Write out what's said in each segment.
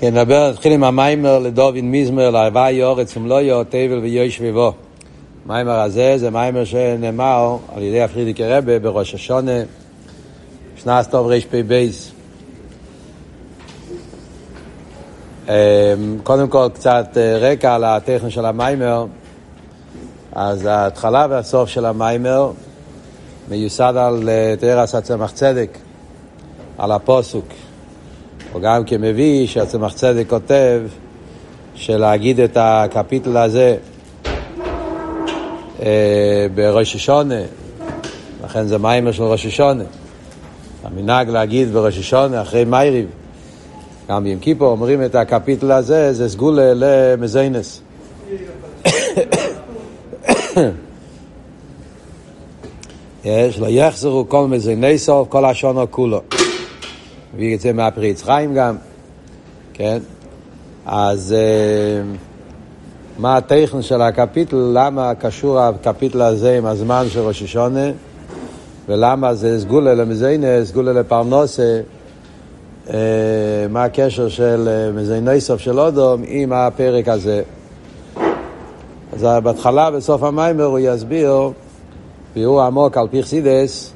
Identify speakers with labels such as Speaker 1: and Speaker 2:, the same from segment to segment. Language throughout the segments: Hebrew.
Speaker 1: כן, נדבר, נתחיל עם המיימר לדוד מזמר, להווי אורץ ומלויו, תבל ויוש ובו. המיימר הזה זה מיימר שנאמר על ידי הפרידיקי רבה בראש השונה, שנת טוב רפ"ב. אמ, קודם כל קצת אה, רקע על הטכן של המיימר. אז ההתחלה והסוף של המיימר מיוסד על אה, תרס הצמח צדק, על הפוסוק. הוא גם כן מביא שהצמח צדק כותב שלהגיד את הקפיטל הזה אה, בראש השונה, לכן זה מיימר של ראש השונה. המנהג להגיד בראש השונה אחרי מייריב, גם ביום כיפור אומרים את הקפיטל הזה, זה סגולה למזיינס. יש, לא יחזרו כל מזייני סוף, כל השונו כולו. מביא את זה מהפריץ חיים גם, כן? אז אה, מה הטכן של הקפיטל, למה קשור הקפיטל הזה עם הזמן של ראש השונה, ולמה זה סגולה למזיינה, סגולה לפרנוסה, אה, מה הקשר של אה, מזייני סוף של אודום עם הפרק הזה. אז בהתחלה, בסוף המיימר, הוא יסביר ביאור עמוק על פיכסידס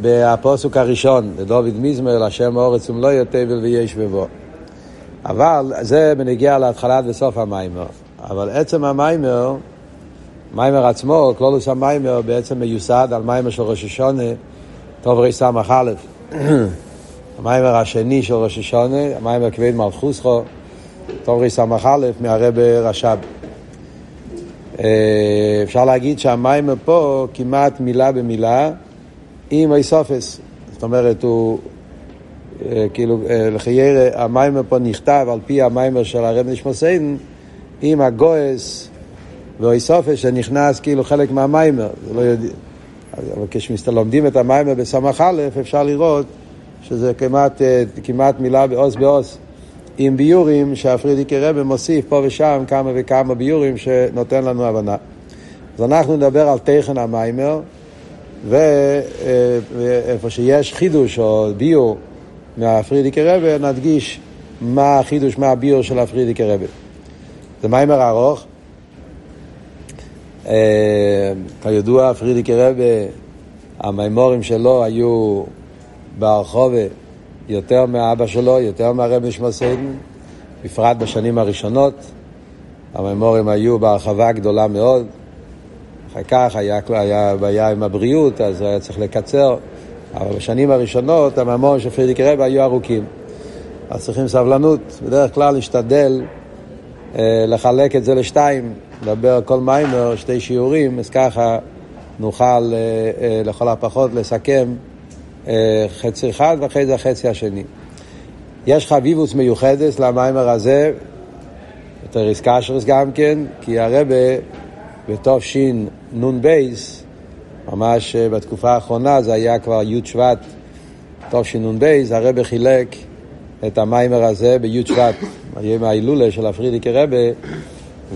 Speaker 1: בפוסוק הראשון, לדוד מזמר, להשם אורץ ומלוא תבל ויש בבו. אבל זה בנגיע להתחלת וסוף המיימר. אבל עצם המיימר, מיימר עצמו, כלולוס המיימר, בעצם מיוסד על מיימר של ראש השונה, טוב רס"א. המיימר השני של ראש השונה, המיימר כבד מלכוסכו, טוב רס"א, מהרבה רש"ב. אה, אפשר להגיד שהמיימר פה כמעט מילה במילה עם איסופס. זאת אומרת, הוא אה, כאילו, אה, לחייר, המיימר פה נכתב על פי המיימר של הרב נשמוסיין עם הגויס ואיסופס שנכנס כאילו חלק מהמיימר. לא יודע. אבל כשלומדים את המיימר בסמך א', אפשר לראות שזה כמעט, כמעט מילה באוס באוס. עם ביורים שהפרידיקי רבי מוסיף פה ושם כמה וכמה ביורים שנותן לנו הבנה. אז אנחנו נדבר על תכן המיימר, ואיפה שיש חידוש או ביור מהפרידיקי רבי, נדגיש מה החידוש, מה הביור של הפרידיקי רבי. זה מיימר ארוך. אה, כידוע, פרידיקי רבי, המיימורים שלו היו ברחובה יותר מאבא שלו, יותר מהרבי שמסיידן, בפרט בשנים הראשונות. הממורים היו בהרחבה גדולה מאוד. אחר כך היה, היה בעיה עם הבריאות, אז היה צריך לקצר. אבל בשנים הראשונות הממורים של פרידיק רבי היו ארוכים. אז צריכים סבלנות. בדרך כלל להשתדל אה, לחלק את זה לשתיים, לדבר כל מיימר, שתי שיעורים, אז ככה נוכל אה, אה, לכל הפחות לסכם אה, חצי אחד ואחרי זה החצי השני. יש חביבוס מיוחדת למיימר הזה, יותר איסקשרס גם כן, כי הרבה בתשנ"ב, ממש אה, בתקופה האחרונה, זה היה כבר י' שבט תשנ"ב, הרבה חילק את המיימר הזה בי' שבט, ביום ההילולה של הפרידיקי רבה,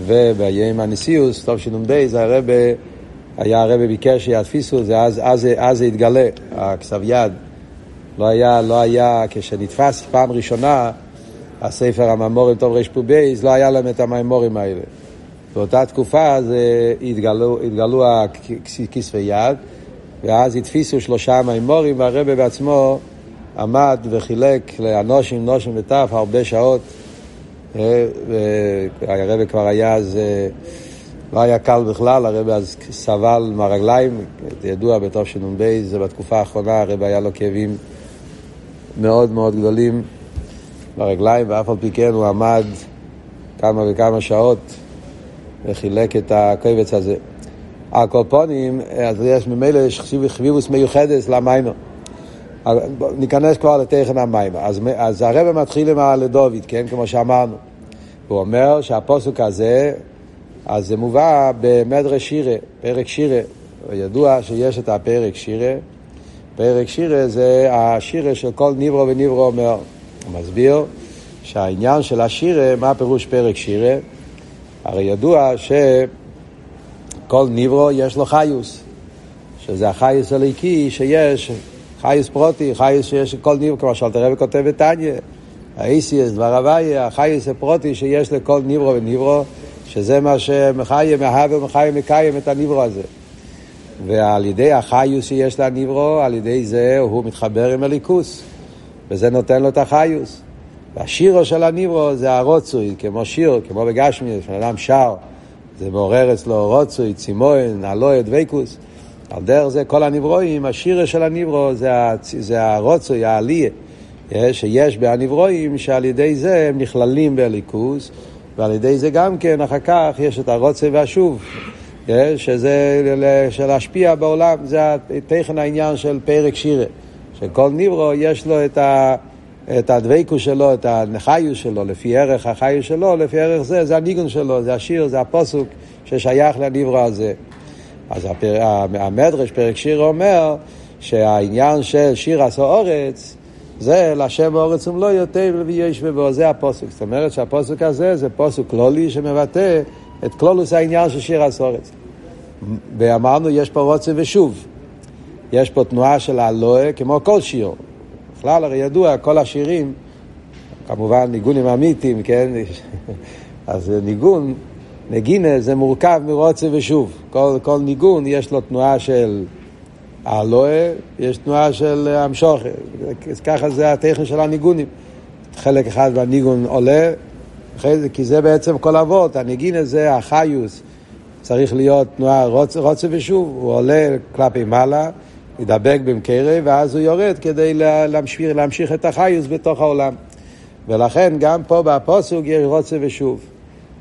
Speaker 1: וביום הנשיאוס, תשנ"ב, זה הרבה היה הרבי ביקש שיתפיסו, זה אז, אז, אז זה התגלה, הכסב יד. לא היה, לא היה, כשנתפס פעם ראשונה הספר הממורים טוב רפ"ב, לא היה להם את המימורים האלה. באותה תקופה זה התגלו, התגלו הכספי יד, ואז התפיסו שלושה מימורים, והרבי בעצמו עמד וחילק לאנושים, נושים וטף הרבה שעות. אה, והרבי כבר היה אז... לא היה קל בכלל, הרב אז סבל מהרגליים, ידוע בתור שנ"ב, זה בתקופה האחרונה, הרב היה לו כאבים מאוד מאוד גדולים ברגליים, ואף על פי כן הוא עמד כמה וכמה שעות וחילק את הקובץ הזה. הקופונים, אז יש ממילא חביבוס מיוחדת למיימר. ניכנס כבר לתכן המיימר. אז, אז הרב מתחיל עם הלדוד, כן, כמו שאמרנו. הוא אומר שהפוסוק הזה אז זה מובא במדרש שירה, פרק שירה. ידוע שיש את הפרק שירה. פרק שירה זה השירה של כל נברו ונברו אומר. הוא מסביר שהעניין של השירה, מה פירוש פרק שירה? הרי ידוע שכל נברו יש לו חיוס, שזה החיוס הליקי שיש, חיוס פרוטי, חיוס שיש כל נברו, כמו שאלתר רבי כותב בתניא. האיסיאס, דבר הוויה, החייס הפרוטי שיש לכל ניברו וניברו, שזה מה שמחיה מהווה ומחיה מקיים את הניברו הזה. ועל ידי החיוס שיש לניברו, על ידי זה הוא מתחבר עם הליכוס, וזה נותן לו את החיוס. והשירו של הניברו זה הרוצוי, כמו שיר, כמו בגשמי, כשאדם שר, זה מעורר אצלו רוצוי, צימון, אלוהי, דבקוס. על דרך זה כל הנברואים, השירה של הנברו זה, זה הרוצוי, העלייה, אה, שיש בהנברואים, שעל ידי זה הם נכללים בליכוס, ועל ידי זה גם כן, אחר כך יש את הרוצה והשוב, אה, שזה של להשפיע בעולם, זה תכן העניין של פרק שירה, שכל נברו יש לו את ה... את הדבקו שלו, את החיוס שלו, לפי ערך החיוס שלו, לפי ערך זה, זה הניגון שלו, זה השיר, זה הפוסוק ששייך לנברו הזה. אז הפר... המדרש, פרק שיר, אומר שהעניין של שיר עשו אורץ, זה לשם אורץ ומלוא יותר ויש ובו, זה הפוסק. זאת אומרת שהפוסק הזה זה פוסק כלולי שמבטא את כלולוס העניין של שיר עשו אורץ. ואמרנו, יש פה רוצה ושוב. יש פה תנועה של הלואה כמו כל שיר. בכלל, הרי ידוע, כל השירים, כמובן ניגונים אמיתיים, כן? אז ניגון, נגינה זה מורכב מרוצה ושוב. כל, כל ניגון יש לו תנועה של הלואה, יש תנועה של המשוכה. ככה זה הטכן של הניגונים. חלק אחד מהניגון עולה, כי זה בעצם כל אבות, הנגינה זה החיוס. צריך להיות תנועה רוצה, רוצה ושוב, הוא עולה כלפי מעלה. ידבק במקרה, ואז הוא יורד כדי להמשיך, להמשיך את החיוס בתוך העולם. ולכן גם פה בפוסוק יש רוצה ושוב.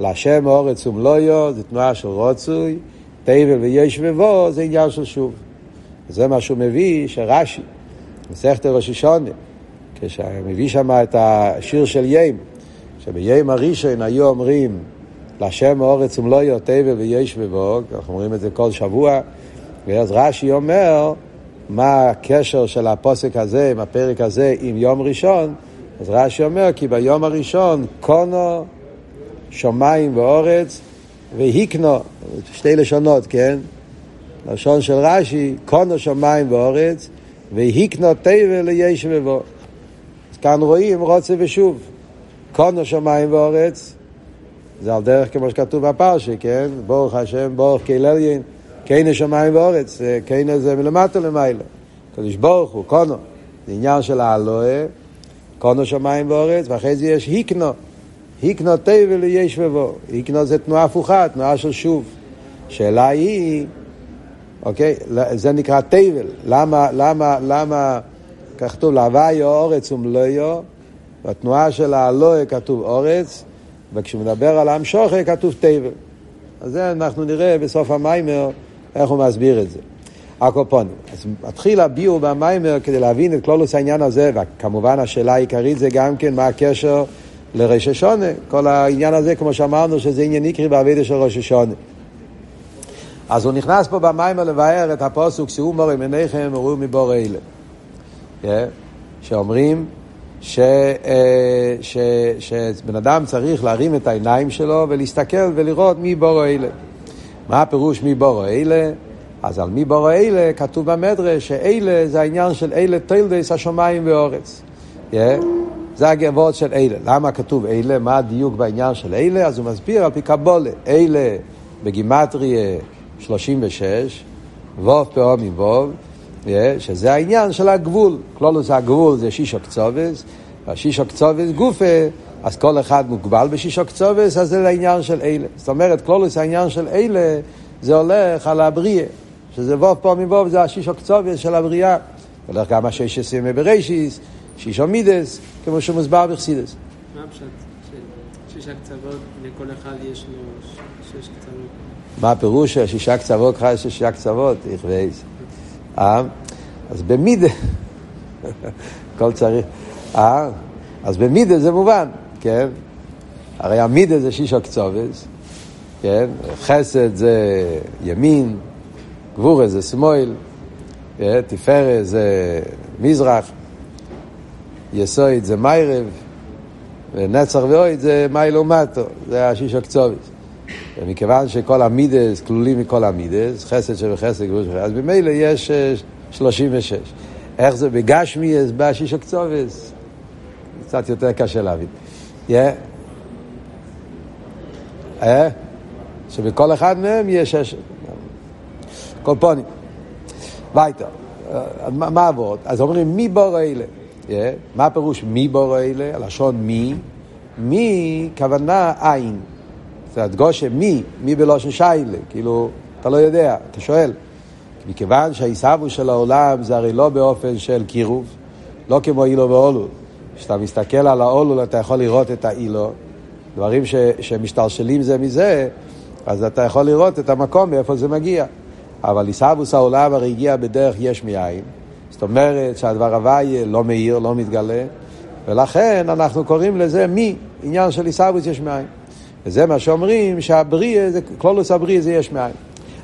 Speaker 1: להשם אורץ ומלויו, זה תנועה של רוצוי, תבל ויש ובו, זה עניין של שוב. זה מה שהוא מביא, שרש"י, מסכת ראש השונה, כשמביא שם את השיר של יים, שבים הראשון היו אומרים, להשם אורץ ומלויו, תבל ויש ובו, אנחנו אומרים את זה כל שבוע, ואז רש"י אומר, מה הקשר של הפוסק הזה עם הפרק הזה עם יום ראשון, אז רש"י אומר כי ביום הראשון קונו שמיים ואורץ והיקנו, שתי לשונות, כן? לשון של רש"י, קונו שמיים ואורץ והיקנו תבל ליש ובו. אז כאן רואים רוצה ושוב. קונו שמיים ואורץ, זה על דרך כמו שכתוב בפרשי, כן? ברוך השם, ברוך כהלל קיינה שמיים ואורץ, קיינה זה מלמטה למעלה. קדוש ברוך הוא, קונו, זה עניין של האלוהה, קונו שמיים ואורץ, ואחרי זה יש היקנו. היקנו תבל יש ובו. היקנו זה תנועה הפוכה, תנועה של שוב. שאלה היא, אוקיי, זה נקרא תבל. למה, למה, למה, כתוב, להוויה אורץ ומלויו, בתנועה של האלוהה כתוב אורץ, וכשמדבר על המשוכר כתוב תבל. אז זה אנחנו נראה בסוף המיימר. איך הוא מסביר את זה. הקופונים. אז מתחיל הביאו במיימר כדי להבין את כלולוס העניין הזה, וכמובן השאלה העיקרית זה גם כן מה הקשר לראש השונה. כל העניין הזה, כמו שאמרנו, שזה עניין עיקרי בעבידה של ראש השונה. אז הוא נכנס פה במיימר לבאר את הפוסוק שהוא מורים עיניכם וראו מבור אלה. Yeah, שאומרים ש, אה, שבן אדם צריך להרים את העיניים שלו ולהסתכל ולראות מי בור אלה. מה הפירוש מי בורו אלה? אז על מי בורו אלה כתוב במדרש שאלה זה העניין של אלה תלדס השמיים ואורץ. Yeah. זה הגבות של אלה. למה כתוב אלה? מה הדיוק בעניין של אלה? אז הוא מסביר על פי קבולה. אלה בגימטריה 36, ווב פעמים ווב, yeah, שזה העניין של הגבול. כלולוס הגבול זה שישו קצובס, והשישו קצובס גופה אז כל אחד מוגבל בשישו קצובס, אז זה לעניין של אלה. זאת אומרת, כלולוס העניין של אלה, זה הולך על הבריאה, שזה ווב פה מבוב, זה השישו קצובס של הבריאה. הולך גם השש עשרה מבראשיס, שישו מידס, כמו שמוסבר בחסידס.
Speaker 2: מה הפשט של שישה קצוות, לכל אחד יש לו שש קצוות?
Speaker 1: מה הפירוש שישה קצוות, חי שישה קצוות, איך ואיזה. אה? אז במידה, הכל צריך, אה? אז במידה זה מובן. כן? הרי המידה זה שישו קצובס, כן? חסד זה ימין, גבורה זה שמאל, כן? תפארת זה מזרח, יסויד זה מיירב, ונצח ואויד זה מי לעומתו, זה השישו קצובס. ומכיוון שכל המידס כלולים מכל המידס, חסד שבחסד, גבול שבחסד, אז ממילא יש 36. איך זה בגשמי, אז בא שישו קצובס. קצת יותר קשה להבין. אה? שבכל אחד מהם יש שש... כל פונים. וייטר. מה עבוד? אז אומרים מי בור אלה? מה הפירוש מי בור אלה? הלשון מי. מי כוונה עין. זה הדגושה מי, מי בלושן שיילה. כאילו, אתה לא יודע, אתה שואל. מכיוון שהעיסבו של העולם זה הרי לא באופן של קירוב, לא כמו אילו ואולו. כשאתה מסתכל על האולול אתה יכול לראות את האילו, דברים ש, שמשתלשלים זה מזה, אז אתה יכול לראות את המקום מאיפה זה מגיע. אבל עיסבוס העולם הרי הגיע בדרך יש מאין. זאת אומרת שהדבר הוויה לא מאיר, לא מתגלה, ולכן אנחנו קוראים לזה מי, עניין של עיסבוס יש מאין. וזה מה שאומרים שהבריא, כלולוס הבריא זה יש מאין.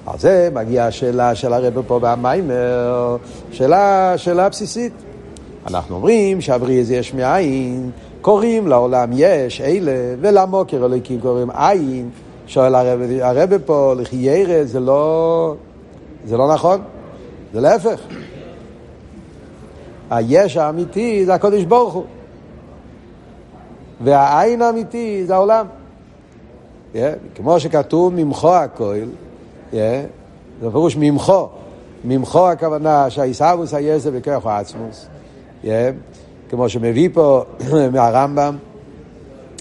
Speaker 1: על זה מגיעה השאלה של הרב פה במיימר, שאלה, שאלה בסיסית. אנחנו אומרים שהבריא זה יש מאין, קוראים לעולם יש, אלה, ולמוקר אלוקים קוראים עין. שואל הרב, הרב פה, לחיירה זה לא, זה לא נכון, זה להפך. היש האמיתי זה הקודש ברוך הוא, והעין האמיתי זה העולם. Yeah, כמו שכתוב ממחו הכל, yeah, זה פירוש ממחו. ממחו הכוונה שהעיסאוווס היש זה בכוח העצמוס. Yeah, כמו שמביא פה מהרמב"ם,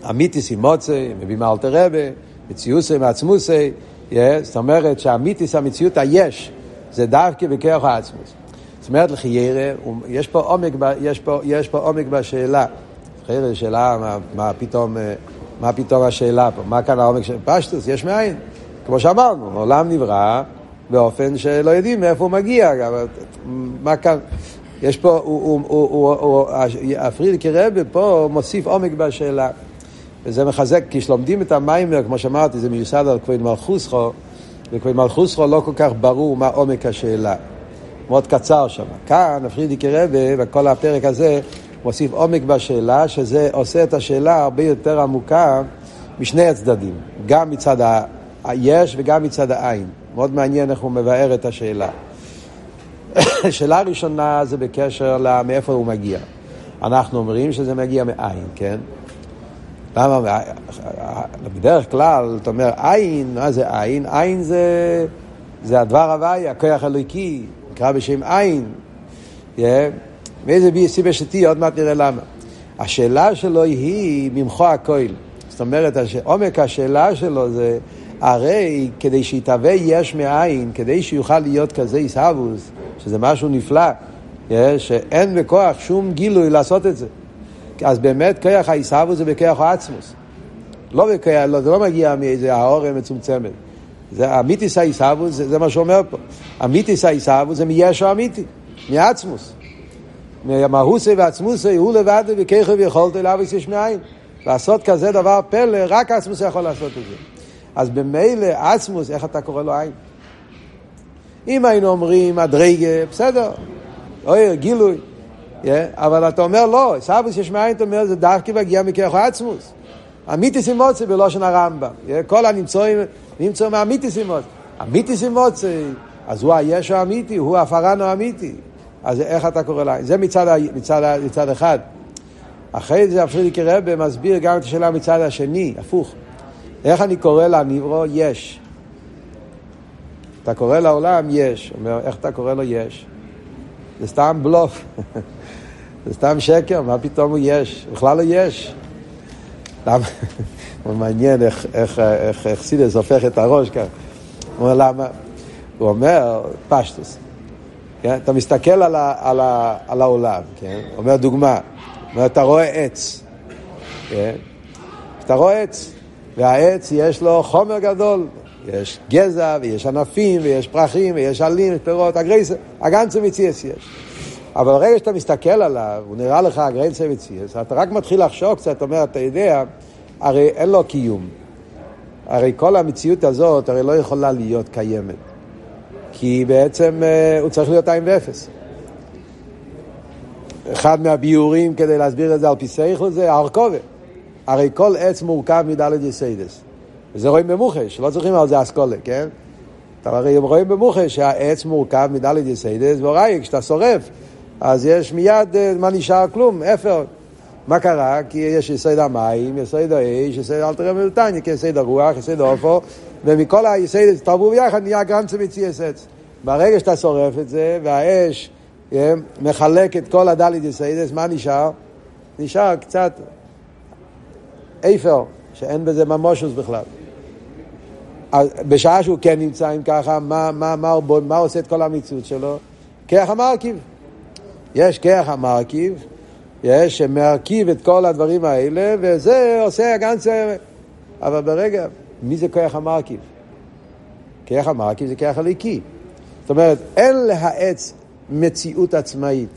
Speaker 1: אמיתיס עם מוצא, מביא מאלתר רבה, מציוסי מעצמוסי, yeah, זאת אומרת שהאמיתיס, המציאות היש, זה דווקא בכוח העצמוס. זאת אומרת לחיירה, יש פה עומק, יש פה, יש פה עומק בשאלה. חיירה, שאלה מה, מה פתאום... מה פתאום השאלה פה? מה כאן העומק של פשטוס? יש מאין. כמו שאמרנו, העולם נברא באופן שלא יודעים מאיפה הוא מגיע. מה כאן? יש פה, הוא, הוא, הוא, הוא, הפרידיקי רבי פה מוסיף עומק בשאלה. וזה מחזק, כשלומדים את המיימר, כמו שאמרתי, זה מיוסד על כבוד מלכוסכו, וכבוד מלכוסכו לא כל כך ברור מה עומק השאלה. מאוד קצר שם. כאן, הפרידיקי רבי, וכל הפרק הזה, מוסיף עומק בשאלה, שזה עושה את השאלה הרבה יותר עמוקה משני הצדדים, גם מצד היש וגם מצד העין. מאוד מעניין איך הוא מבאר את השאלה. השאלה הראשונה זה בקשר למאיפה הוא מגיע. אנחנו אומרים שזה מגיע מעין, כן? למה? בדרך כלל, אתה אומר, עין, מה זה עין? עין זה, זה הדבר הוואי, הכוח אלוקי, נקרא בשם עין. Yeah. מאיזה סיבה שתהיה, עוד מעט נראה למה. השאלה שלו היא ממחו הכל. זאת אומרת, עומק השאלה שלו זה, הרי כדי שיתהווה יש מאין, כדי שיוכל להיות כזה עיסאוווס, שזה משהו נפלא, שאין בכוח שום גילוי לעשות את זה. אז באמת כוח העיסאוווס זה בכוח העצמוס. לא בכוח, לא, זה לא מגיע מאיזה האורם מצומצמת. זה אמיתיס העיסאוווס, זה, זה מה שאומר פה. אמיתיס העיסאוווס זה מישו אמיתי, מעצמוס. מהוסי ועצמוסי הוא לבד וכיכב יכולת אליו יש מאין. לעשות כזה דבר פלא, רק עצמוס יכול לעשות את זה. אז במילא עצמוס, איך אתה קורא לו עין? אם היינו אומרים אדרגה, בסדר, אוי, גילוי. Yeah, אבל אתה אומר לא, סבוס יש מאין, אתה אומר זה דווקא מגיע מכרך עצמוס. אמיתיס אימוצי בלושן הרמב"ם. Yeah, כל הנמצואים נמצאו מאמיתיס אימוצי. אמיתיס אימוצי, אז הוא היש האמיתי, הוא הפרנו האמיתי. אז איך אתה קורא לה? זה מצד, מצד, מצד אחד. אחרי זה הפרידיקי רבה מסביר גם את השאלה מצד השני, הפוך. איך אני קורא לניברו? יש. אתה קורא לעולם יש. אומר, איך אתה קורא לו יש? זה סתם בלוף. זה סתם שקר, מה פתאום הוא יש? בכלל לא יש. למה? הוא מעניין איך, איך, איך, איך סידס הופך את הראש כאן. הוא אומר למה? הוא אומר, פשטוס. כן? אתה מסתכל על, ה, על, ה, על העולם, כן? אומר דוגמה, אומר, אתה רואה עץ, כן? אתה רואה עץ, והעץ יש לו חומר גדול, יש גזע ויש ענפים ויש פרחים ויש עלים, פירות, הגרייסה, הגנצה מציאס יש. אבל ברגע שאתה מסתכל עליו, הוא נראה לך הגרייסה מציאס, אתה רק מתחיל לחשוב קצת, אתה אומר, אתה יודע, הרי אין לו קיום. הרי כל המציאות הזאת הרי לא יכולה להיות קיימת. כי בעצם uh, הוא צריך להיות עין ואפס. אחד מהביורים כדי להסביר את זה על פי סייכל זה הארכובה. הרי כל עץ מורכב מדלת יסיידס. וזה רואים במוחש, לא צריכים על זה אסכולה, כן? אתה הרי רואים במוחש שהעץ מורכב מדלת יסיידס, והוראי, כשאתה שורף, אז יש מיד, uh, מה נשאר? כלום, אפר. מה קרה? כי יש יסוד המים, יסוד האש, יסוד אלתר מלטניה, יסוד הרוח, יסוד האופו, ומכל היסוד תרבו ביחד נהיה גרמצה מציאס עץ. ברגע שאתה שורף את זה, והאש אה, מחלק את כל הדלית יסיידס, מה נשאר? נשאר קצת איפר, שאין בזה ממושוס בכלל. בשעה שהוא כן נמצא עם ככה, מה, מה, מה, מה, מה עושה את כל המציאות שלו? כרך המרכיב. יש כרך המרכיב, יש שמרכיב את כל הדברים האלה, וזה עושה הגנצה... אבל ברגע, מי זה כרך המרכיב? כרך המרכיב זה כרך הליקי. זאת אומרת, אין להעץ מציאות עצמאית.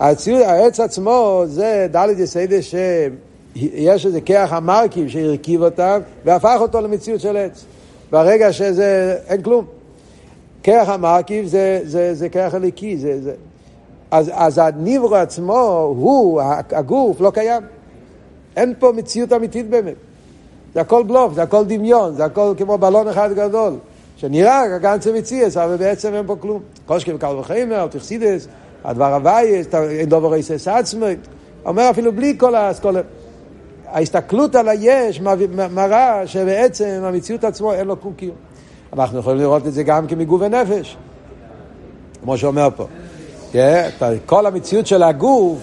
Speaker 1: הציוד, העץ עצמו זה דלת יסיידה שיש איזה כרך המרכיב שהרכיב אותם והפך אותו למציאות של עץ. ברגע שזה, אין כלום. כרך המרכיב זה, זה, זה כרך הליקי, זה, זה. אז, אז הניברו עצמו, הוא, הגוף, לא קיים. אין פה מציאות אמיתית באמת. זה הכל בלוף, זה הכל דמיון, זה הכל כמו בלון אחד גדול. שנראה כגנצה מציאס, אבל בעצם אין פה כלום. קושקי וקל וחיימר, תכסידס, הדבר הווייס, אין דובר רייסס עצמי. אומר אפילו בלי כל האסכולה. ההסתכלות על היש מראה שבעצם המציאות עצמו אין לו כלום קיום. אנחנו יכולים לראות את זה גם כמגוף ונפש, כמו שאומר פה. כל המציאות של הגוף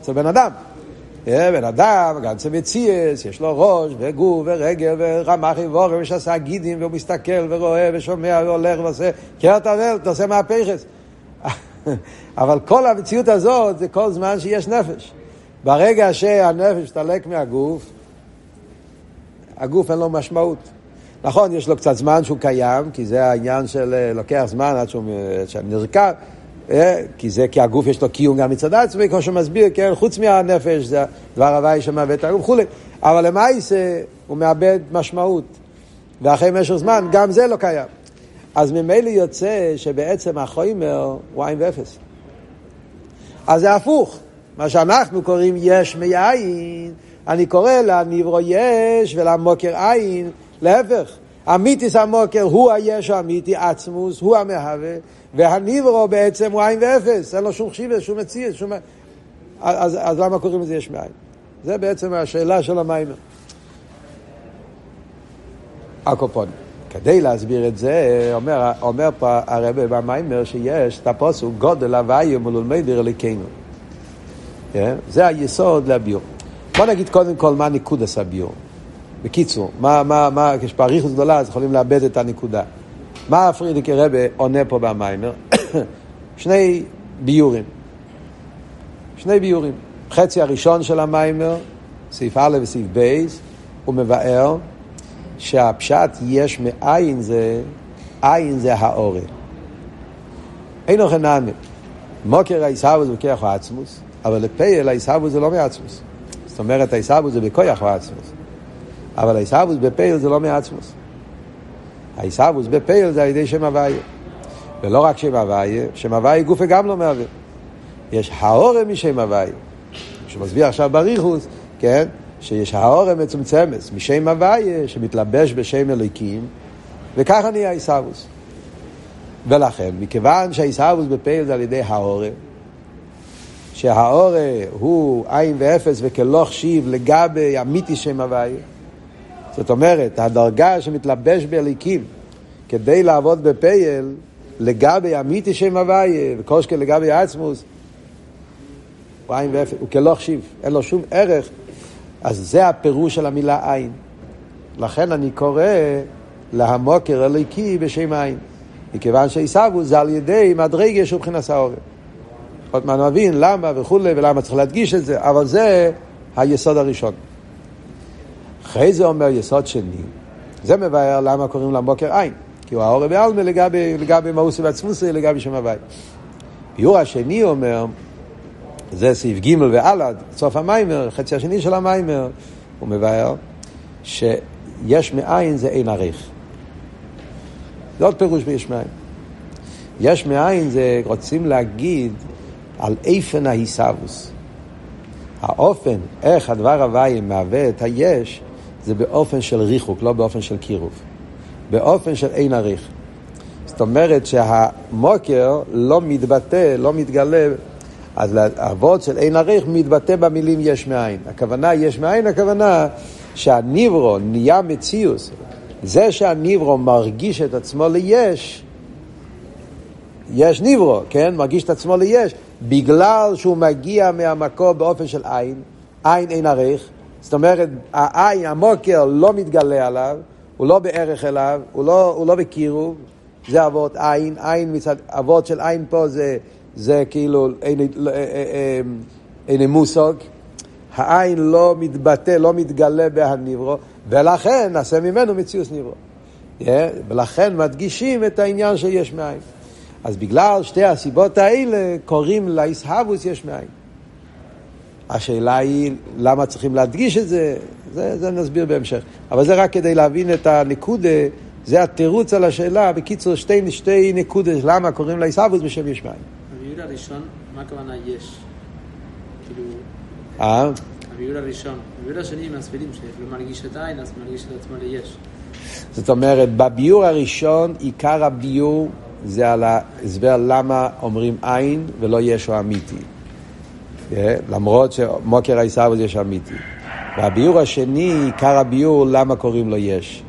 Speaker 1: אצל בן אדם. בן אדם, גם צמציאס, יש לו ראש וגוף ורגל ורמח איבורם ושעשה גידים והוא מסתכל ורואה ושומע והולך ועושה קראת אבל, אתה עושה מהפכס. אבל כל המציאות הזאת זה כל זמן שיש נפש. ברגע שהנפש תלק מהגוף, הגוף אין לו משמעות. נכון, יש לו קצת זמן שהוא קיים, כי זה העניין של אה, לוקח זמן עד שהוא נרקב, אה, כי זה, כי הגוף יש לו קיום גם מצד עצמי, כמו שמסביר, כן, חוץ מהנפש, זה דבר הוואי שמאבד את הגוף וכולי. אבל למעשה הוא מאבד משמעות, ואחרי משך זמן גם זה לא קיים. אז ממילא יוצא שבעצם החומר הוא עין ואפס. אז זה הפוך. מה שאנחנו קוראים יש מיין, אני קורא לניברו יש ולמוקר עין, להפך. אמיתיס המוקר הוא היש האמיתי, עצמוס, הוא המהווה, והניברו בעצם הוא עין ואפס, אין לו שום חשיבה, שום מציאות, שום... אז, אז למה קוראים לזה יש מאין? זה בעצם השאלה של המיימר. הקופון. כדי להסביר את זה, אומר, אומר פה הרב במיימר שיש את הפוסק גודל הוויה מול מדר אליקנו. כן? זה היסוד לביור. בוא נגיד קודם כל מה ניקודס הביור. בקיצור, מה, מה, מה, כשפאריכוס גדולה אז יכולים לאבד את הנקודה. מה פרידיקי רבה עונה פה במיימר? שני ביורים. שני ביורים. חצי הראשון של המיימר, סעיף א' וסעיף ב', הוא מבאר שהפשט יש מאין זה, עין זה האורן. אין אוכל נענה. מוקר העיסאוו זה בכיח העצמוס, אבל לפייל העיסאוו זה לא מעצמוס. זאת אומרת, העיסאוו זה בכויח העצמוס. אבל העיסאוו בפייל זה לא מעצמוס. העיסאוו בפייל זה על ידי שם הוויה. ולא רק שם הוויה, שם הוויה גופה גם לא מהווה. יש האורם משם הוויה. שמסביר עכשיו בריחוס, כן? שיש האורם מצומצמת, משם הוויה, שמתלבש בשם אלוקים, וככה נהיה עיסאוווס. ולכן, מכיוון שהעיסאוווס בפייל זה על ידי האורם, שהאורה הוא עין ואפס וכלוך שיב לגבי אמיתי שם הוויה, זאת אומרת, הדרגה שמתלבש באליקים כדי לעבוד בפייל לגבי אמיתי שם הוויה וקושקל לגבי עצמוס, הוא עין ואפס, הוא כלוך שיב, אין לו שום ערך אז זה הפירוש של המילה עין. לכן אני קורא להמוקר אליקי בשם עין. מכיוון שעיסבו זה על ידי מדרגה שהוא מבחינת העורף. עוד מעט נבין למה וכולי ולמה צריך להדגיש את זה, אבל זה היסוד הראשון. אחרי זה אומר יסוד שני, זה מבאר למה קוראים למוקר עין, כי הוא העורף בעלמה לגבי, לגבי מאוסי ועצמוסי, לגבי שם הוואי. ביור השני אומר, זה סעיף ג' ועלד, סוף המיימר, חצי השני של המיימר, הוא מבאר שיש מאין זה אין עריך. זה עוד פירוש ביש מאין. יש מאין זה רוצים להגיד על איפן ההיסאווס. האופן, איך הדבר הוואי מהווה את היש, זה באופן של ריחוק, לא באופן של קירוב. באופן של אין עריך. זאת אומרת שהמוקר לא מתבטא, לא מתגלה אז האבות של אין עריך מתבטא במילים יש מאין. הכוונה יש מאין, הכוונה שהניברו נהיה מציאוס. זה שהניברו מרגיש את עצמו ליש, יש ניברו, כן? מרגיש את עצמו ליש, בגלל שהוא מגיע מהמקום באופן של עין, עין אין עריך, זאת אומרת, העין, המוקר לא מתגלה עליו, הוא לא בערך אליו, הוא לא, הוא לא בקירוב, זה אבות עין, עין מצד, אבות של עין פה זה, זה כאילו אין, אין, אין מושג, העין לא מתבטא, לא מתגלה בהניברו, ולכן נעשה ממנו מציאות ניברו. Yeah, ולכן מדגישים את העניין שיש מאין. אז בגלל שתי הסיבות האלה קוראים לאיסהבוס יש מאין. השאלה היא למה צריכים להדגיש את זה, זה, זה נסביר בהמשך. אבל זה רק כדי להבין את הנקודה, זה התירוץ על השאלה, בקיצור שתי, שתי נקודות, למה קוראים לאיסהבוס בשם יש מאין.
Speaker 2: הביור הראשון, מה הכוונה יש? כאילו...
Speaker 1: אה?
Speaker 2: הביור הראשון. הביור השני מסבירים שלא מרגיש את העין, אז מרגיש את עצמו ליש.
Speaker 1: זאת אומרת, בביור הראשון, עיקר הביור זה על ההסבר למה אומרים עין ולא ישו אמיתי. Yeah, למרות שמוקר העיסאוווס יש אמיתי. והביור השני, עיקר הביור, למה קוראים לו יש.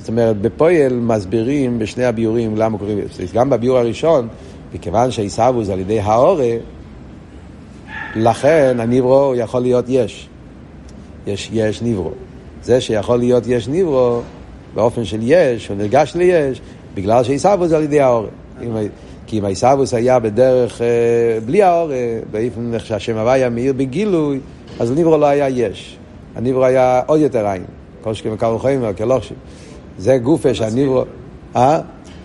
Speaker 1: זאת אומרת, בפועל מסבירים בשני הביורים למה קוראים, גם בביור הראשון, מכיוון שעיסאוווס על ידי האורה, לכן הניברו יכול להיות יש. יש, יש ניברו. זה שיכול להיות יש ניברו, באופן של יש, הוא נרגש ליש, בגלל שעיסאוווס על ידי האורה. כי אם העיסאוווס היה בדרך אה, בלי האורה, באופן איך שהשם הוויה מאיר בגילוי, אז הניברו לא היה יש. הניברו היה עוד יותר עין. כל שכם וקל וחיים, כלושים. זה גופה שהניברו... אה?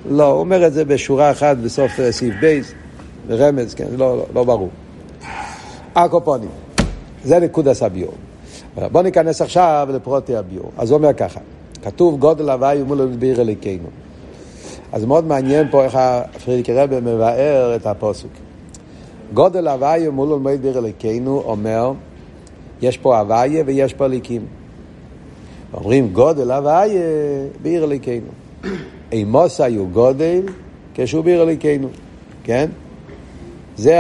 Speaker 1: לא, הוא אומר את זה בשורה אחת בסוף אה, סעיף בייס, ברמז, כן, לא, לא, לא ברור. הקופונים, זה נקודס הביור. בואו ניכנס עכשיו לפרוטי הביור. אז הוא אומר ככה, כתוב גודל הוואי ומול בעיר אליקנו. אז מאוד מעניין פה איך הפרידיקי רבי מבאר את הפוסוק. גודל הוויה מול עולמי דיר אליקנו אומר, יש פה הוויה ויש פה אליקים. אומרים גודל הוויה בעיר אליקנו. אימוס היו גודל כשהוא בעיר אליקנו, כן? זה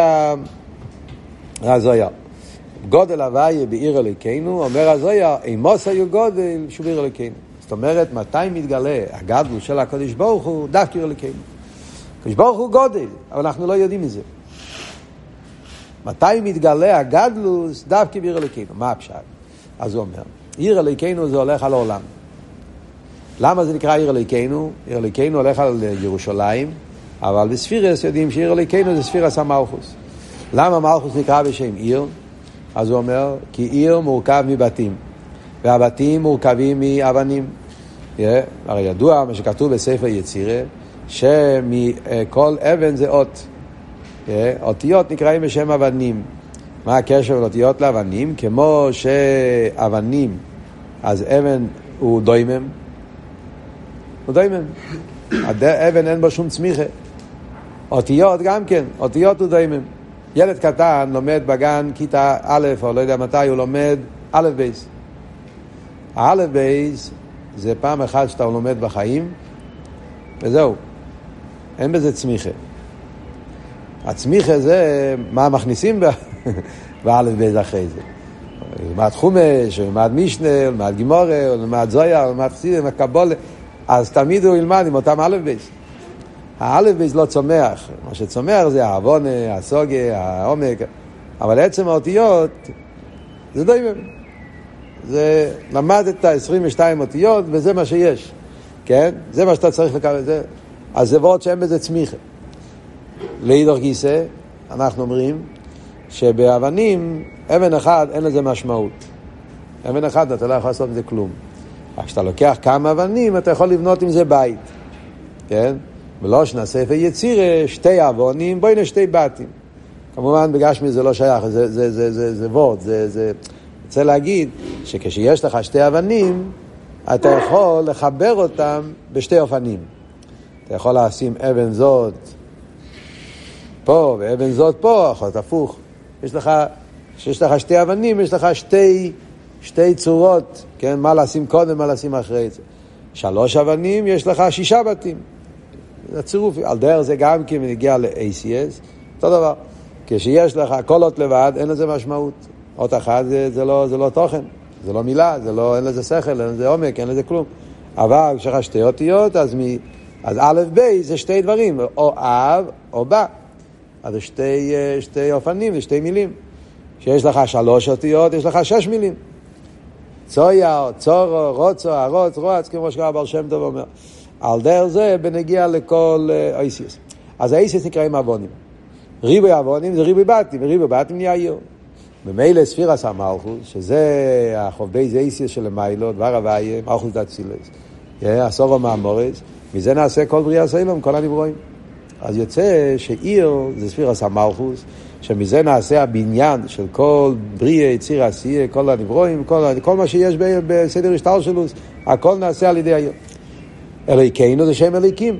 Speaker 1: הזויה. גודל הוויה בעיר אליקנו, אומר הזויה, אימוס היו גודל שהוא בעיר אליקנו. זאת אומרת, מתי מתגלה הגדלות של הקדוש ברוך הוא דווקא אלוקינו. הקדוש ברוך הוא גודל, אבל אנחנו לא יודעים מזה. מתי מתגלה הגדלוס דווקא בעיר אלוקינו? מה הפשט? אז הוא אומר, עיר אלוקינו זה הולך על העולם. למה זה נקרא עיר אלוקינו? עיר אלוקינו הולך על ירושלים, אבל בספירס יודעים שעיר אלוקינו זה ספירס המלכוס. למה מלכוס נקרא בשם עיר? אז הוא אומר, כי עיר מורכב מבתים. והבתים מורכבים מאבנים. Yeah, הרי ידוע מה שכתוב בספר יצירה, שמכל אבן זה אות. Yeah, אותיות נקראים בשם אבנים. מה הקשר בין אותיות לאבנים? כמו שאבנים, אז אבן הוא דוימם, הוא דוימם. אבן אין בו שום צמיחה. אותיות גם כן, אותיות הוא דוימם. ילד קטן לומד בגן כיתה א', או לא יודע מתי הוא לומד א' בית. האלף בית זה פעם אחת שאתה לומד בחיים, וזהו. אין בזה צמיחה. הצמיחה זה מה מכניסים באלף בית אחרי זה. למד חומש, למד משנה, למד גמרא, למד זוהר, למד חסידות, למד קבלה, אז תמיד הוא ילמד עם אותם אלף בית. האלף בית לא צומח, מה שצומח זה ההבנה, ההשגה, העומק, אבל עצם האותיות זה די... זה למדת 22 אותיות וזה מה שיש, כן? זה מה שאתה צריך לקבל, זה. אז זה ועוד שאין בזה צמיחה. לאידור גיסא, אנחנו אומרים שבאבנים, אבן אחד אין לזה משמעות. אבן אחד אתה לא יכול לעשות עם זה כלום. אבל כשאתה לוקח כמה אבנים, אתה יכול לבנות עם זה בית, כן? ולא שנעשה יצירה, שתי אבונים, בואי נשתי בתים. כמובן בגשמי זה לא שייך, זה, זה, זה, זה, זה וורד, זה, זה, רוצה להגיד שכשיש לך שתי אבנים, אתה יכול לחבר אותם בשתי אופנים. אתה יכול לשים אבן זאת פה ואבן זאת פה, יכול להיות הפוך. יש לך, כשיש לך שתי אבנים, יש לך שתי, שתי צורות, כן? מה לשים קודם, מה לשים אחרי זה. שלוש אבנים, יש לך שישה בתים. זה צירוף, על דרך זה גם כן נגיע ל-ACS, אותו דבר. כשיש לך אות לבד, אין לזה משמעות. אות אחת זה, זה, לא, זה לא תוכן, זה לא מילה, זה לא, אין לזה שכל, אין לזה עומק, אין לזה כלום. אבל כשיש לך שתי אותיות, אז, מ, אז א' ב' זה שתי דברים, או אב או בא. אז זה שתי, אה, שתי אופנים, זה שתי מילים. כשיש לך שלוש אותיות, יש לך שש מילים. צויה, צורו, רוצו, ארוץ, רועץ, כמו שקרא בר שם טוב אומר. על דרך זה בנגיע לכל אייסיוס. אז האייסיוס נקראים אבונים. ריבוי אבונים זה ריבוי בתים, וריבוי בתים נהיה עיר. ממילא ספירס המלכוס, שזה החובדי זה אייסיוס של המיילו, דבר הוויה, מלכוס דת סילס. הסורו מהמורס, מזה נעשה כל בריאה סלום, כל הנברואים. אז יוצא שעיר זה ספירס המלכוס, שמזה נעשה הבניין של כל בריאה, יציר עשייה, כל הנברואים, כל, כל מה שיש בסדר השטר שלו, הכל נעשה על ידי העיר. אלוהיקינו זה שם אלוהיקים.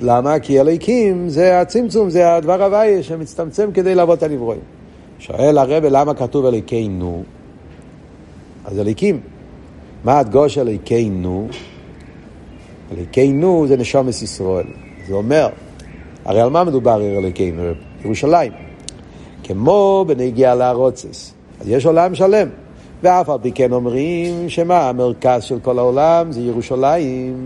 Speaker 1: למה? כי אלוהיקים זה הצמצום, זה הדבר הוויה שמצטמצם כדי לעבוד את הנברואים. שואל הרבה למה כתוב אלוהיקינו? אז אלוהיקים. מה הדגוש אלוהיקינו? אלוהיקינו זה נשומת ישראל. זה אומר, הרי על מה מדובר אלוהיקינו? ירושלים. כמו בנגיע לארוצס. אז יש עולם שלם. ואף על פי כן אומרים שמה, המרכז של כל העולם זה ירושלים.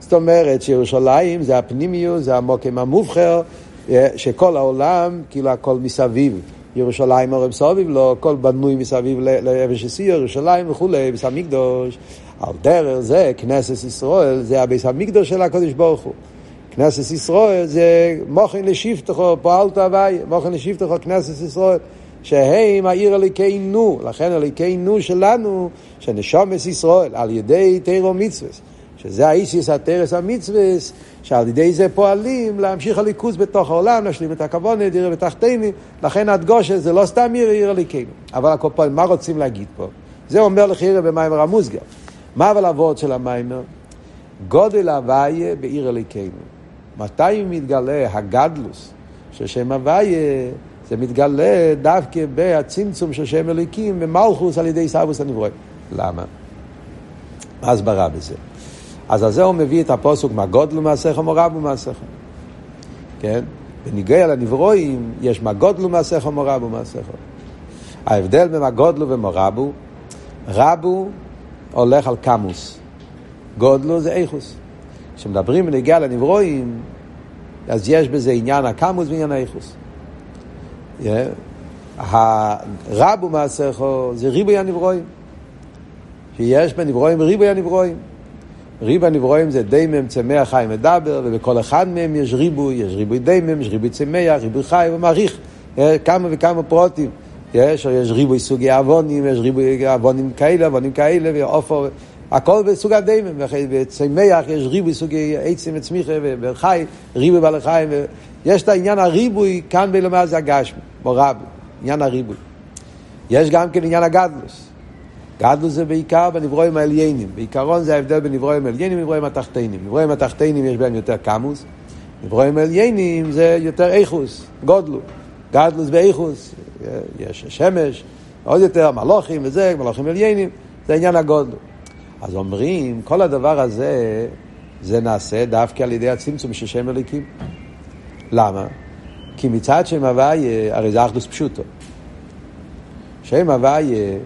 Speaker 1: זאת אומרת שירושלים זה הפנימיות, זה המוקם המובחר, אה, שכל העולם, כאילו הכל מסביב. ירושלים הרי מסביב לו, הכל בנוי מסביב לאבן שסיר, ירושלים וכולי, ביס המקדוש. על דרך זה, כנסת ישראל, זה הביס המקדוש של הקדוש ברוך הוא. כנסת ישראל זה מוכן לשבטכו, פועלת הווי, מוכן לשבטכו כנסת ישראל, שהם העיר אליקנו, לכן אליקנו שלנו, שנשומס ישראל, על ידי תירו מצווה, שזה האיסיס התרס המצווה, שעל ידי זה פועלים להמשיך הליכוז בתוך העולם, להשלים את הכבוד, דירה בתחתינו, לכן הדגושה זה לא סתם עיר, עיר אליקנו. אבל הקופון, מה רוצים להגיד פה? זה אומר לחירה במיימר המוסגר. מה אבל הוורד של המיימר? גודל הוויה בעיר אליקנו. מתי מתגלה הגדלוס של שם הוויה? זה מתגלה דווקא בהצמצום של שם אליקים ומלכוס על ידי סבוס הנברואים. למה? מה הסברה בזה? אז על זה הוא מביא את הפוסוק מה גודלו מעשיכם או רבו מעשיכם. כן? בניגע לנברואים יש מה גודלו מעשיכם או רבו מעשיכם. ההבדל בין מה גודלו ומורבו, רבו הולך על קמוס, גודלו זה איכוס. כשמדברים בנגיעה לנברואים, אז יש בזה עניין הקמוס ועניין האיכוס. Yeah. הרבו מעשיכו זה ריבוי הנברואים. שיש בנברואים ריבוי הנברואים. ריבוי הנברואים זה דיימם, צמח, חי, מדבר, ובכל אחד מהם יש ריבוי, יש ריבוי דיימם, יש ריבוי צמח, ריבוי חי ומעריך כמה וכמה פרוטים. יש, יש ריבוי סוגי אבונים, יש ריבוי אבונים כאלה, אבונים כאלה, ועופר. הכל בסוג הדיימם, וצמח יש ריבוי סוגי עצים וצמיחה וחי, ריבוי בעלי חיים, יש את העניין הריבוי כאן בלומר זה הגשמי, מורב, עניין הריבוי. יש גם כן עניין הגדלוס. גדלוס זה בעיקר בנברואים העליינים, בעיקרון זה ההבדל בין נברואים העליינים ונברואים התחתינים. נברואים התחתינים יש בהם יותר קמוס, נברואים העליינים זה יותר איכוס, גודלו. גדלוס ואיכוס, יש שמש, עוד יותר מלוכים וזה, מלוכים עליינים, זה עניין הגודלו. אז אומרים, כל הדבר הזה, זה נעשה דווקא על ידי הצמצום של שם אליקים. למה? כי מצד שם הוויה, הרי זה אחדוס פשוטו. שם הוויה,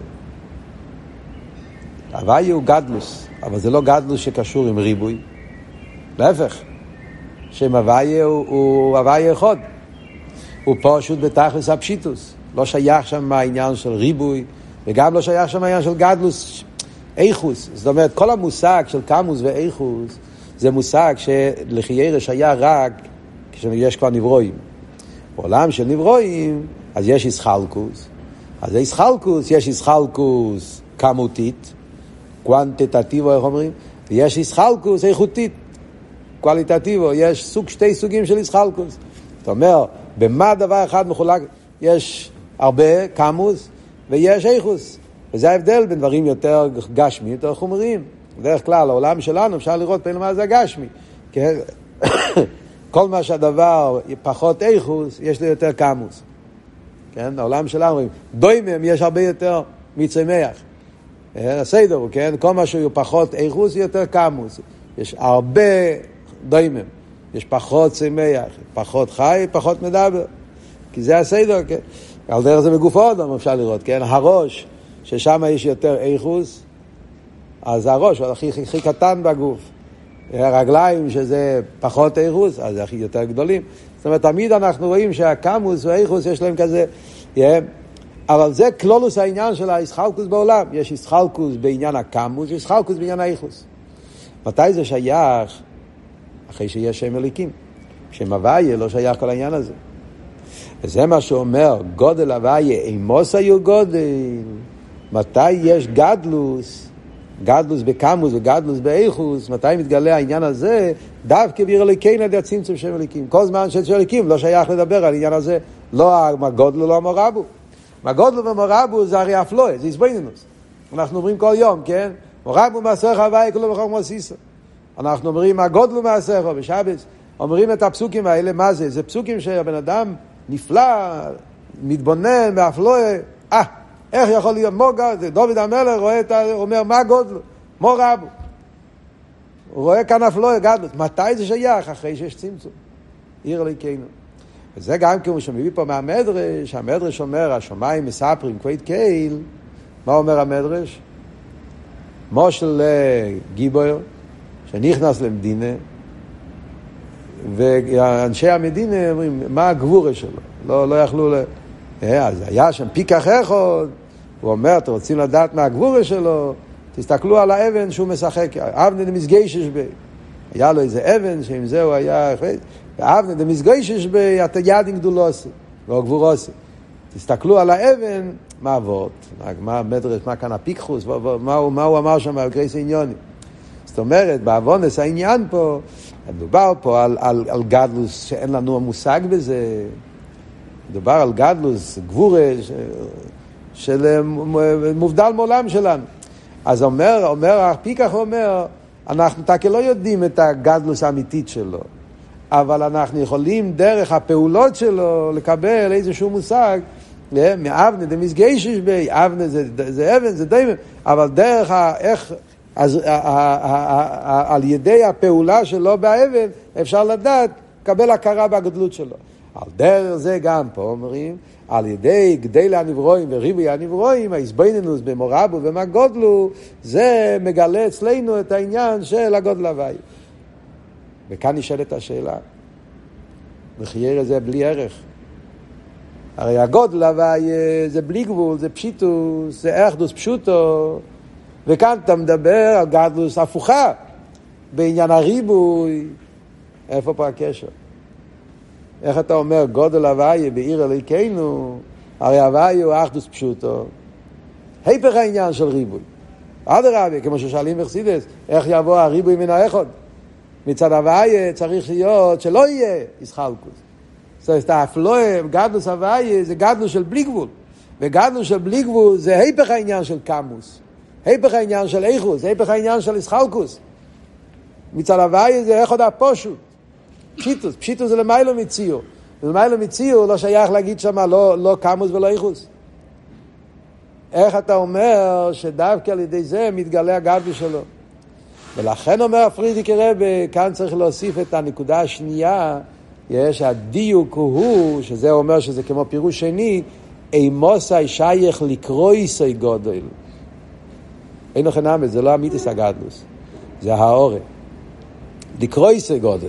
Speaker 1: הוויה הוא גדלוס, אבל זה לא גדלוס שקשור עם ריבוי. להפך, שם הוויה הוא, הוויה אחד. הוא פשוט בתכלס הפשיטוס. לא שייך שם העניין של ריבוי, וגם לא שייך שם העניין של גדלוס, איכוס, זאת אומרת, כל המושג של קמוס ואיכוס זה מושג שלחיירש היה רק כשיש כבר נברואים. בעולם של נברואים, אז יש איסחלקוס. אז איסחלקוס, יש איסחלקוס כמותית, קוונטטטיבו, איך אומרים? ויש איסחלקוס איכותית, קואליטטיבו, יש סוג, שתי סוגים של איסחלקוס. זאת אומרת, במה דבר אחד מחולק? יש הרבה קמוס ויש איכוס. וזה ההבדל בין דברים יותר גשמי, יותר חומריים. בדרך כלל, העולם שלנו, אפשר לראות פעמים מה זה הגשמי. כל מה שהדבר פחות איכוס, יש לו יותר קמוס. כן? העולם שלנו אומרים, דוימם יש הרבה יותר מצמח. הסדר כן? כל מה שהוא פחות איכוס, יותר קמוס. יש הרבה דוימם. יש פחות צמח, פחות חי, פחות מדבר. כי זה הסדר, כן? על דרך זה בגוף האודום אפשר לראות, כן? הראש, ששם יש יותר איכוס, אז הראש הוא הכי, הכי קטן בגוף. הרגליים, שזה פחות איכוס, אז זה הכי יותר גדולים. זאת אומרת, תמיד אנחנו רואים שהקמוס והאיכוס יש להם כזה... Yeah. אבל זה כלולוס העניין של הישחלקוס בעולם. יש ישחלקוס בעניין הקמוס, יש ישחלקוס בעניין האיכוס. מתי זה שייך? אחרי שיש שם אליקים. שם הוויה לא שייך כל העניין הזה. וזה מה שאומר, גודל הוויה, אימוס היו גודל. מתי יש גדלוס? גדלוס בקמוס וגדלוס באיכוס, מתי מתגלה העניין הזה? דווקא ביר אלוקינו על ידי הצמצום שם אליקים. כל זמן של שם אליקים לא שייך לדבר על העניין הזה, לא הגודלו, לא המורבו. מהגודלו ומורבו זה הרי אפלואה, זה איזבנינוס. אנחנו אומרים כל יום, כן? מורבו מעשיך הוואי כולו וחום מוסיסו. אנחנו אומרים הגודלו מעשיך בשבס, אומרים את הפסוקים האלה, מה זה? זה פסוקים שהבן אדם נפלא, מתבונן באפלואה, אה, איך יכול להיות מוגה? דוד המלך רואה את ה... אומר, מה גודלו? מור רבו. הוא רואה כאן אפלואה גדלות. מתי זה שייך? אחרי שיש צמצום. עיר אלוקינו. וזה גם כמו שמביא פה מהמדרש, המדרש אומר, השמיים מספרים כבד קהיל, מה אומר המדרש? מושל גיבויר, שנכנס למדינה, ואנשי המדינה אומרים, מה הגבורה שלו? לא, לא יכלו ל... אה, אז היה שם פיקח אחד, הוא אומר, אתם רוצים לדעת מה הגבורה שלו? תסתכלו על האבן שהוא משחק, אבנה דמסגיישש בי. היה לו איזה אבן שעם זה הוא היה... ואבנה דמסגיישש בי, אתה יד עם גדולוסי, לא גבורוסי. תסתכלו על האבן, מה אבות, מה המדרש, מה כאן הפיקחוס, מה, הוא, אמר שם על גרייס עניונים. זאת אומרת, בעוונס העניין פה, מדובר פה על, על, על גדלוס שאין לנו מושג בזה. מדובר על גדלוס, גבורה, של אה, מובדל מעולם שלנו. אז אומר, אומר, הפיקח אומר, אנחנו תקי לא יודעים את הגדלוס האמיתית שלו, אבל אנחנו יכולים דרך הפעולות שלו לקבל איזשהו מושג, אה, מאבנה דמסגיישש בי, אבנה זה, זה אבן, זה דיימן, אבל דרך ה, איך, אז על ידי הפעולה שלו באבן אפשר לדעת, לקבל הכרה בגדלות שלו. על דרך זה גם פה אומרים, על ידי גדל הנברואים וריבי הנברואים, ההסביננוס במורבו ומגודלו, זה מגלה אצלנו את העניין של הגודל הוואי. וכאן נשאלת השאלה, וחייר זה בלי ערך. הרי הגודל הוואי זה בלי גבול, זה פשיטוס, זה אחדוס פשוטו, וכאן אתה מדבר על גדלוס הפוכה, בעניין הריבוי, איפה פה הקשר? איך אתה אומר גודל הוויה בעיר אליקנו, הרי הוויה הוא אחדוס פשוטו. היפך העניין של ריבוי. אדרבה, כמו ששואלים בחסידס, איך יבוא הריבוי מן האחוד? מצד הוויה צריך להיות שלא יהיה ישחלקוס. זאת אומרת, האפלואה, גדלוס הוויה זה גדלוס של בלי גבול. וגדלוס של בלי גבול זה היפך העניין של קמוס. היפך העניין של איכוס, היפך העניין של ישחלקוס. מצד הוויה זה איך עוד הפושוט. פשיטוס, פשיטוס זה למיילו מציאו. ולמיילו מציאו לא שייך להגיד שם לא, לא קמוס ולא איכוס. איך אתה אומר שדווקא על ידי זה מתגלה הגבי שלו? ולכן אומר הפרידיקי רבי, כאן צריך להוסיף את הנקודה השנייה, יש הדיוק הוא, שזה אומר שזה כמו פירוש שני, אימוסי שייך לקרויסי גודל. אין לכם נאמר, זה לא המיתוס הגדלוס, זה האורן. לקרויסי גודל.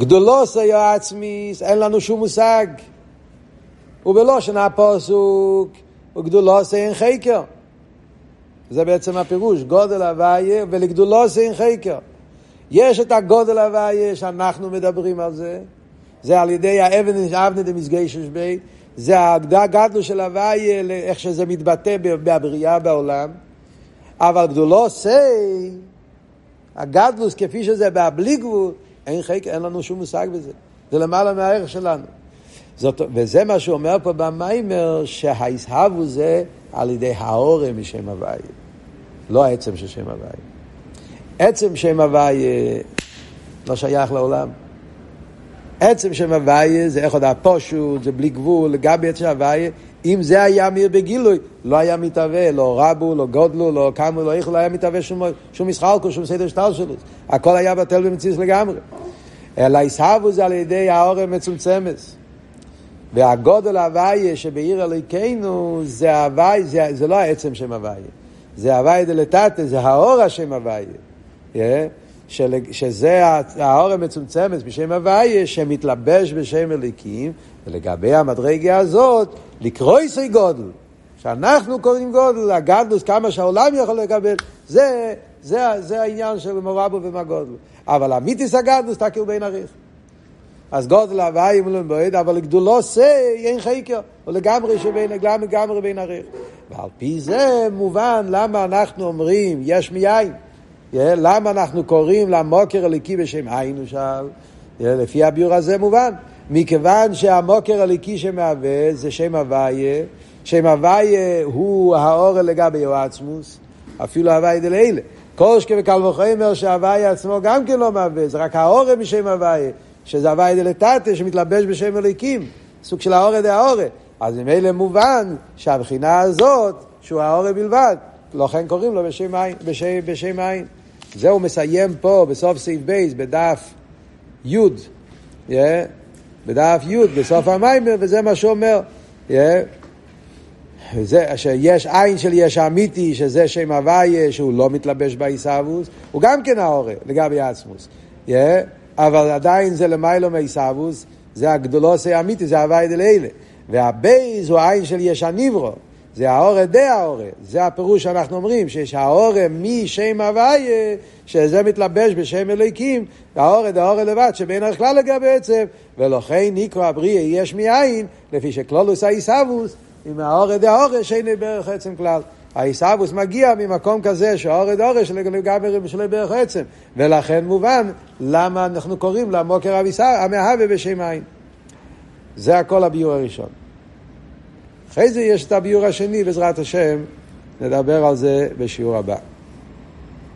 Speaker 1: גדולוס היה עצמיס, אין לנו שום מושג. ובלושן הפוסוק, וגדולוס אין חקר. זה בעצם הפירוש, גודל הוויה ולגדולוס אין חקר. יש את הגודל הוויה שאנחנו מדברים על זה, זה על ידי האבן אבנה דמסגיישש בית, זה הגדלו של הוויה, איך שזה מתבטא בבריאה בעולם. אבל גדולוס הגדלוס כפי שזה בהבלי גבול, אין חק, אין לנו שום מושג בזה. זה למעלה מהערך שלנו. זאת, וזה מה שהוא אומר פה במיימר, שהאיסהבו זה על ידי האורם משם הוויה, לא העצם של שם הוויה. עצם שם הוויה לא שייך לעולם. עצם שם הוויה זה איך עוד הפושוט, זה בלי גבול, לגבי עצם הוויה, אם זה היה מיר בגילוי, לא היה מתהווה, לא רבו, לא גודלו, לא קמו, לא איכו, לא היה מתהווה שום, שום משחלקו, שום סדר שטל שלו. הכל היה בטל במציאות לגמרי. אלא עיסהבו זה על ידי האורם מצומצמס. והגודל ההוויה שבעיר אלוהיכנו זה הוואי, זה, זה לא העצם שם הוויה. זה הוואי דלתתא, זה האור השם. Yeah? של, שזה האור המצומצמת בשם הוויה שמתלבש בשם אליקים, ולגבי המדרגה הזאת, לקרוא יסי גודל. שאנחנו קוראים גודל, הגדלוס, כמה שהעולם יכול לקבל, זה, זה, זה העניין של מורבו ומגודל. אבל המיתיס הגדלוס תקל בין עריך. אז גודל הוויה מולן בועד, אבל גדולו זה אין חקר, הוא לגמרי שבין, לגמרי, בין עריך. ועל פי זה מובן למה אנחנו אומרים יש מיין. למה אנחנו קוראים למוקר הליקי בשם עין, הוא שאל? לפי הביור הזה מובן. מכיוון שהמוקר הליקי שמהווה זה שם הוויה, שם הוויה הוא האור לגבי יועצמוס, אפילו הוויה דלילה. קושקה וקל וחומר שההוויה עצמו גם כן לא מהווה, זה רק האור משם הוויה, שזה הוויה דלתתא שמתלבש בשם הליקים, סוג של האור דהאור. אז ממילא מובן שהבחינה הזאת, שהוא האור בלבד, לכן קוראים לו בשם עין. בשם, בשם עין. זה הוא מסיים פה בסוף סעיף בייס, בדף י', yeah, בדף י', בסוף המיימר, וזה מה שהוא אומר. Yeah. זה, שיש עין של יש אמיתי, שזה שם הוויה, שהוא לא מתלבש בעיסאוווס, הוא גם כן האורה, לגבי עצמוס. Yeah, אבל עדיין זה למיילו מעיסאוווס, זה הגדולוס האמיתי, זה הוויה דלילה. והבייז הוא עין של יש הניברו. זה האורה די האורה. זה הפירוש שאנחנו אומרים, שיש האורה משם הוויה, שזה מתלבש בשם אלוהיקים, האורה דה האורה לבד, שבין ערך כלל לגבי עצם, ולכן נקרא הבריאה יש מאין, לפי שכלולוס העיסאוווס, עם האורה דה האורה שאין בערך עצם כלל. העיסאוווס מגיע ממקום כזה שהאורה דה האורה שלגבי שלו בערך עצם, ולכן מובן למה אנחנו קוראים למוקר המאהבה בשם עין. זה הכל הביור הראשון. אחרי זה יש את הביור השני, בעזרת השם, נדבר על זה בשיעור הבא.